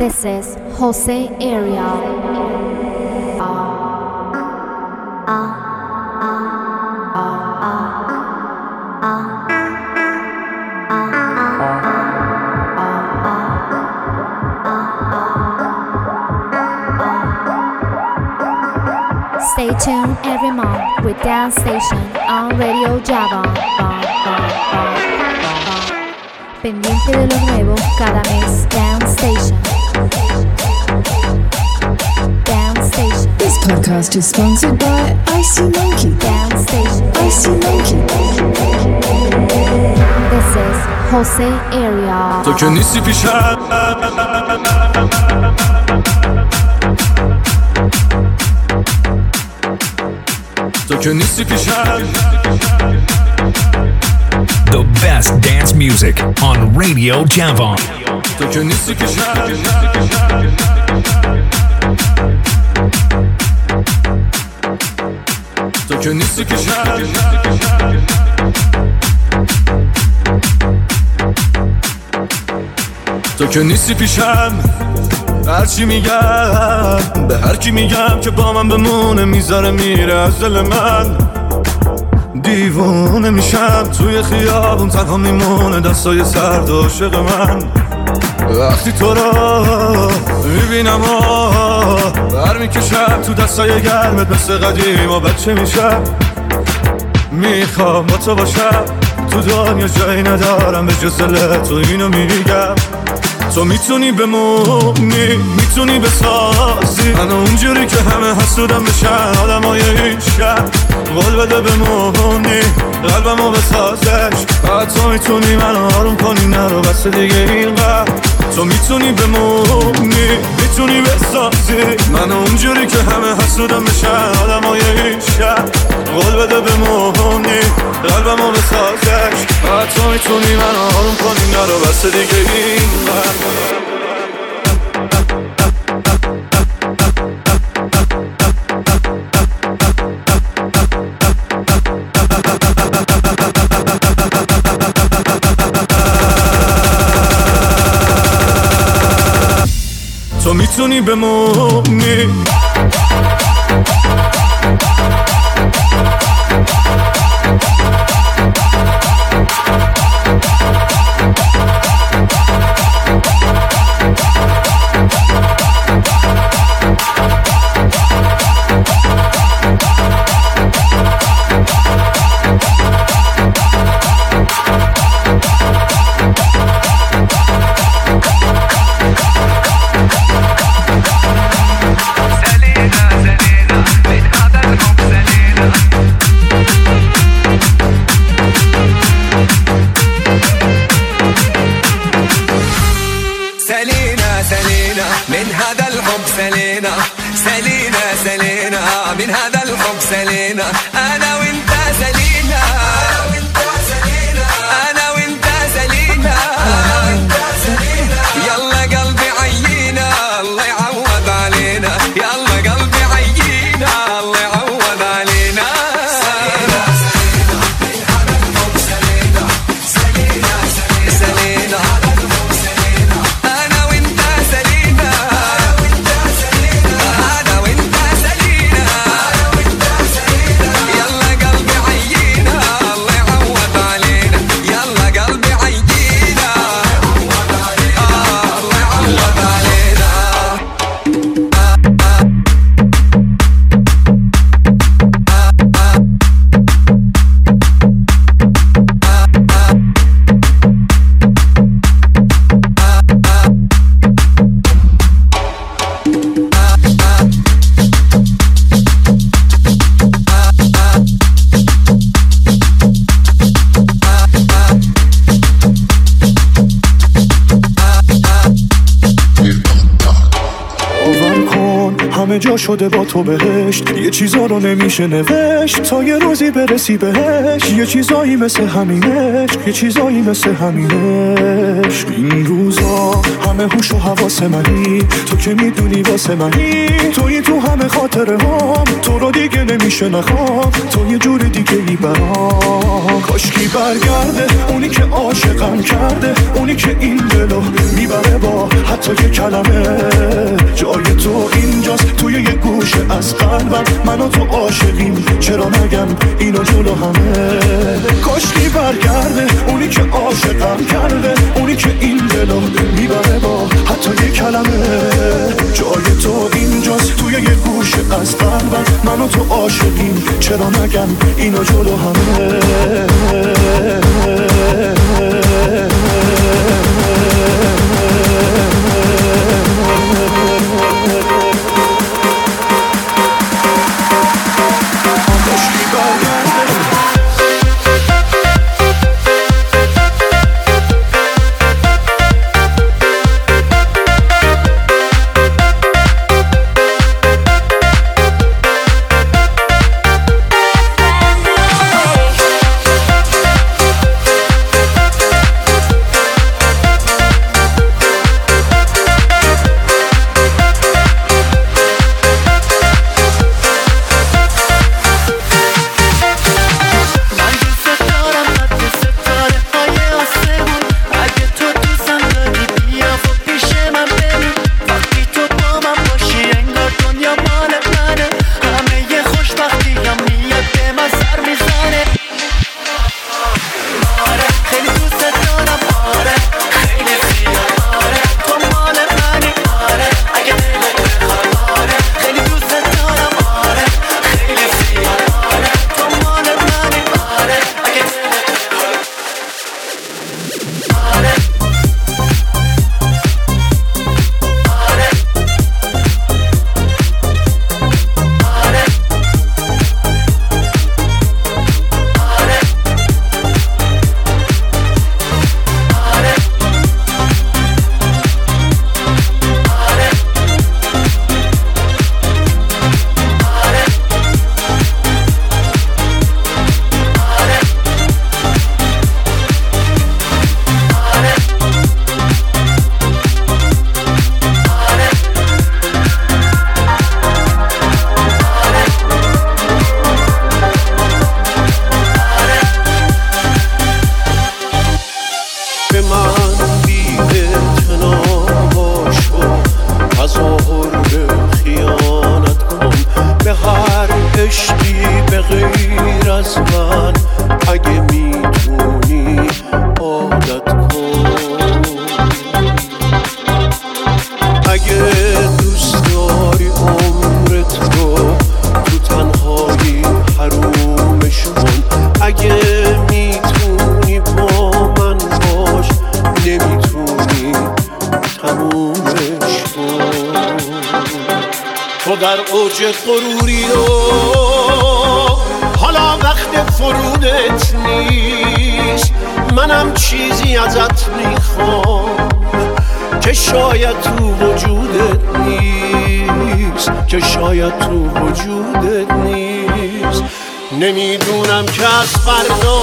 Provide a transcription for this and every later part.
This is Jose Ariel. Stay tuned every month with Dance Station on Radio Java. Pendiente de lo nuevo cada mes. Dance Station. This podcast is sponsored by Icy Monkey. Downstation. Icy Monkey. This is Jose Area. The best dance music on Radio Javon. تو که نیستی پیشم تو که نیستی پیشم تو که نیستی پیشم هرچی میگم به هر کی میگم که با من بمونه می‌ذاره میره از دل من دیوونه میشم توی خیابون تنها میمونه دستای سرد عاشق من وقتی تو رو می‌بینم و بر می‌کشم تو دستای گرمت مثل قدیم و بچه میشم. می‌خوام با تو باشم. تو دنیا جایی ندارم به جز تو اینو میگم. تو می‌تونی بمونی می‌تونی بسازی. من اونجوری که همه حسودم بشن آدم های این شهر قول بده بمونی قلبمو بسازش. فقط تو می‌تونی من آروم کنی نرو بس دیگه اینقدر. تو می‌تونی بمونی می‌تونی بسازی. من اونجوری که همه حسودم بشن آدم های این شهر. قول بده بمونی قلبمو بسازش. تو می‌تونی من آروم کنی نرو بس دیگه اینقدر تو می‌تونی بمونی سلينا جا شده با تو بهشت. یه چیزا رو نمیشه نوشت. تا یه روزی برسی بهش. یه چیزایی مثل همینش یه چیزایی مثل همینش این روزا همه هوش و حواس منی. تو که می‌دونی واسه منی. توی تو همه خاطره هم تو رو دیگه نمیشه نخوام. تو یه جور دیگه ای برام. کاشکی برگرده؟ اونی که عاشقم کرده. اونی که این دلو می‌بره با حتی یه کلمه. جای تو اینجاست. توی یه گوشه از قلبم. من و تو عاشقیم. چرا نگم؟ اینو جلو همه. کاشکی برگرده. اونی که عاشقم کرده. اونی که این دلو می‌بره با حتی یه کلمه. جای تو اینجاست. توی یه گوشه از قلبم. من و تو عاشقیم. چرا نگم؟ اینو جلو همه. که شاید تو وجودت نیست. نمی‌دونم که از فردا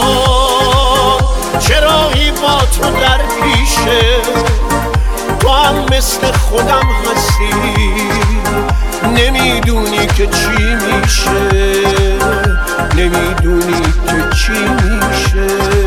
چرایی با تو در پیشه. تو هم مثل خودم هستی. نمی‌دونی که چی میشه. نمی‌دونی که چی میشه.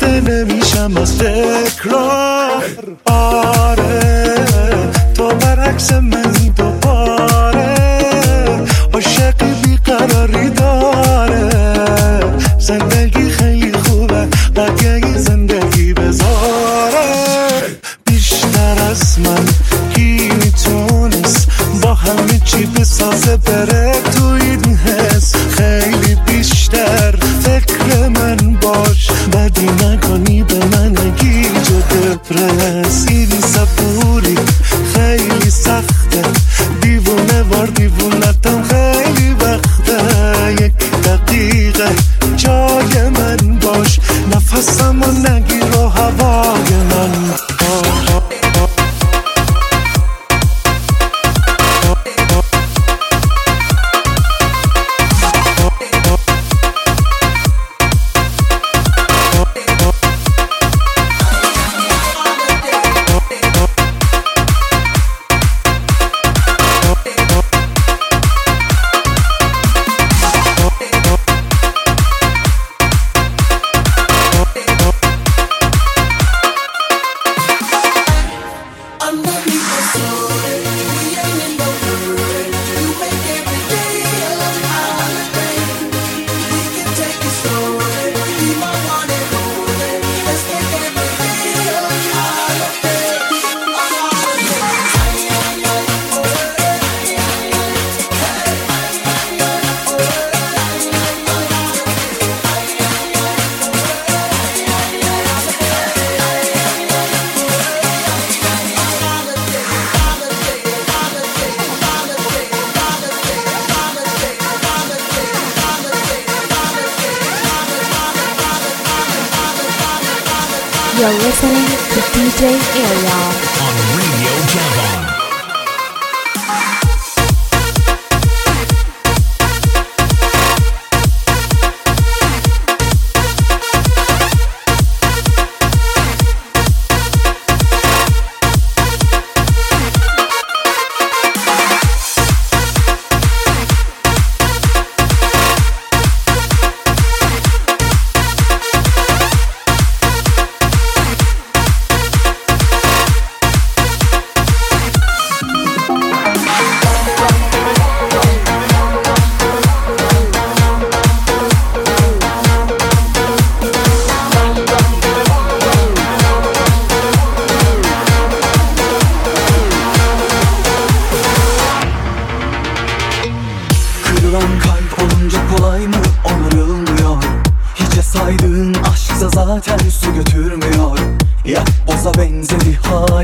خسته نمیشم از تکرار. آره تو برعکس منی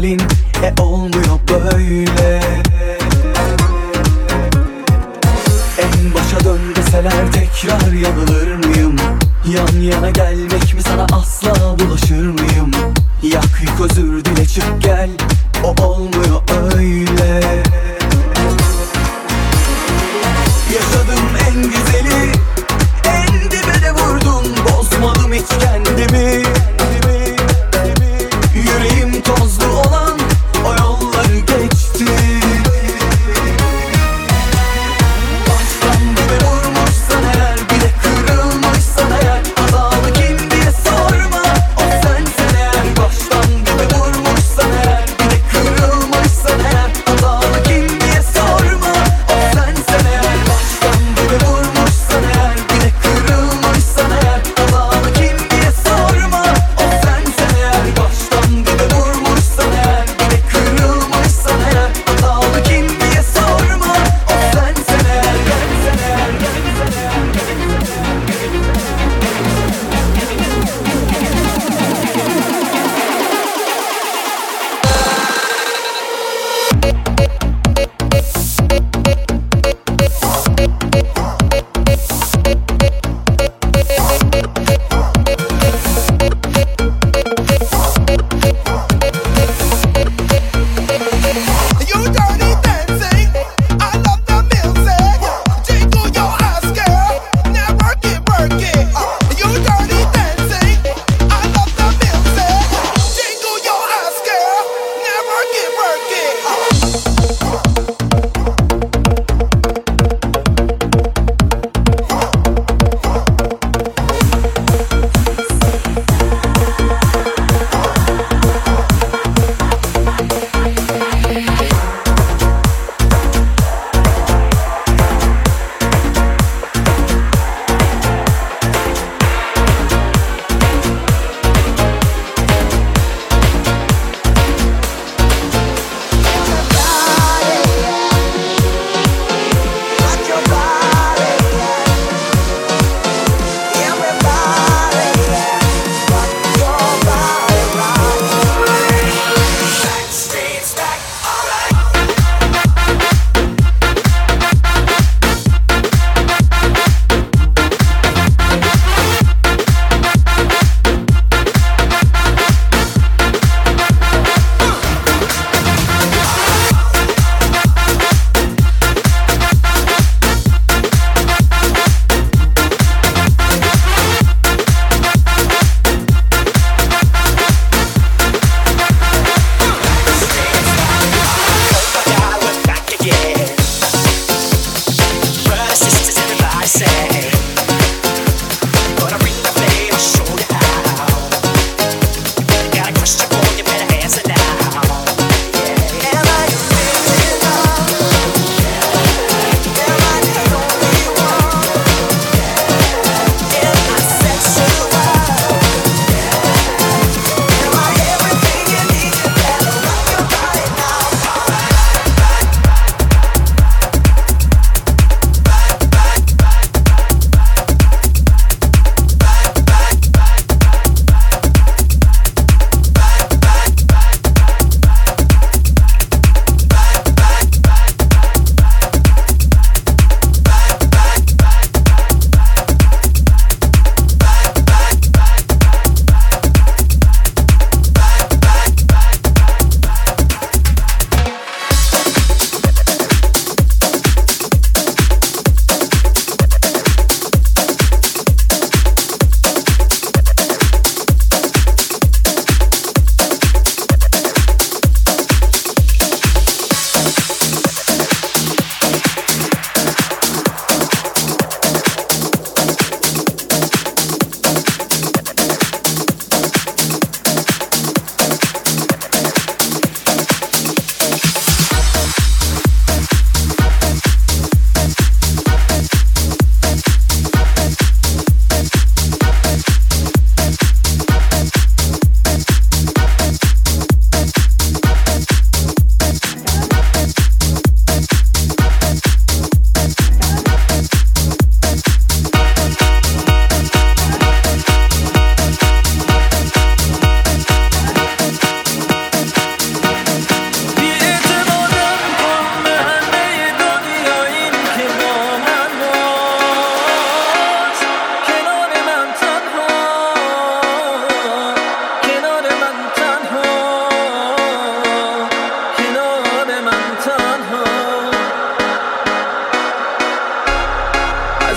feeling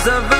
Of a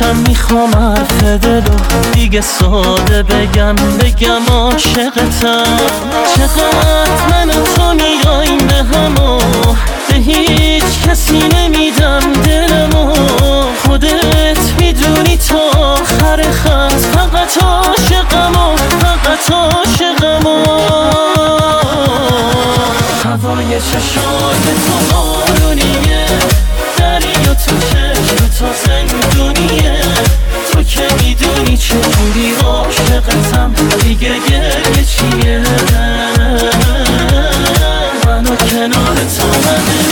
باشم می‌خوام حرف دلو دیگه ساده بگم بگم عاشقتم. چقدر من و تو به همو. به هیچ کسی نمیدم دلمو. خودت می‌دونی تا آخر خط فقط عاشقم و فقط عاشقم و هوای چشات تو بارونی دلم دیگه گریه چیه؟ منو کنار تو منه.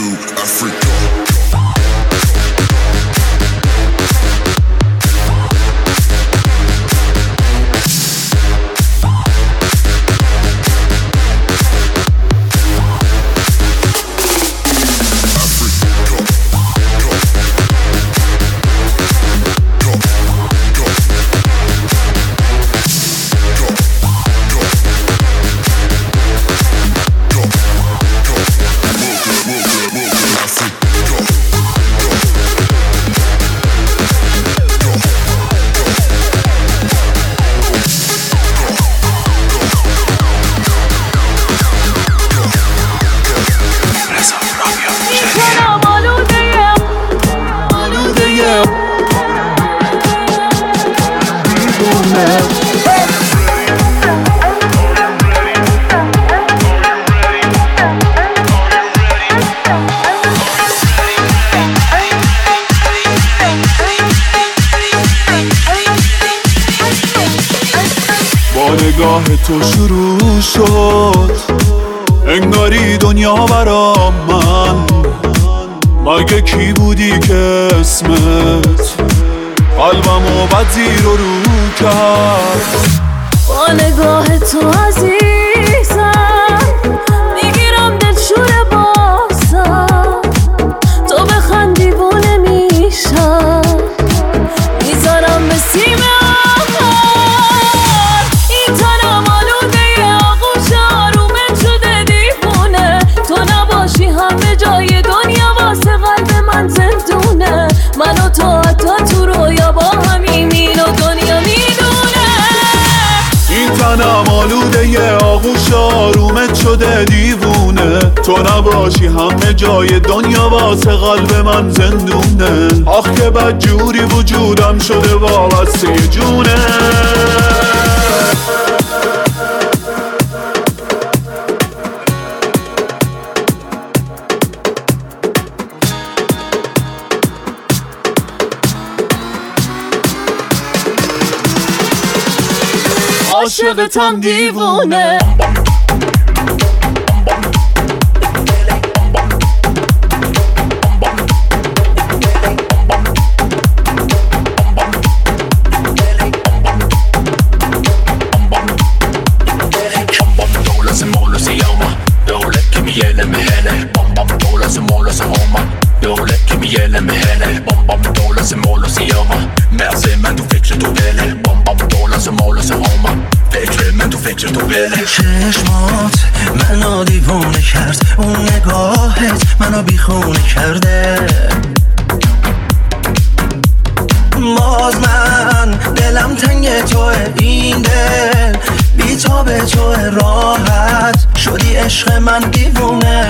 Africa. نگاه همه جای دنیا واسه قلب من زندونه. آخ که بد جوری وجودم شده وابسته جونه. عاشقتم دیوونه. دولت که میگله مهنه بام بام دولت مولوس یوما مغز من تو فکر تو بله بام بام دولت مولوس هوما فکر من تو فکر تو بله چشمات منو دیوونه کرد اون نگاهت منو بیخونه کرده باز من دلم تنگ توه این دل بی تو به تو راحت شدی عشق من دیوونه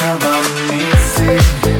امشبم نیستی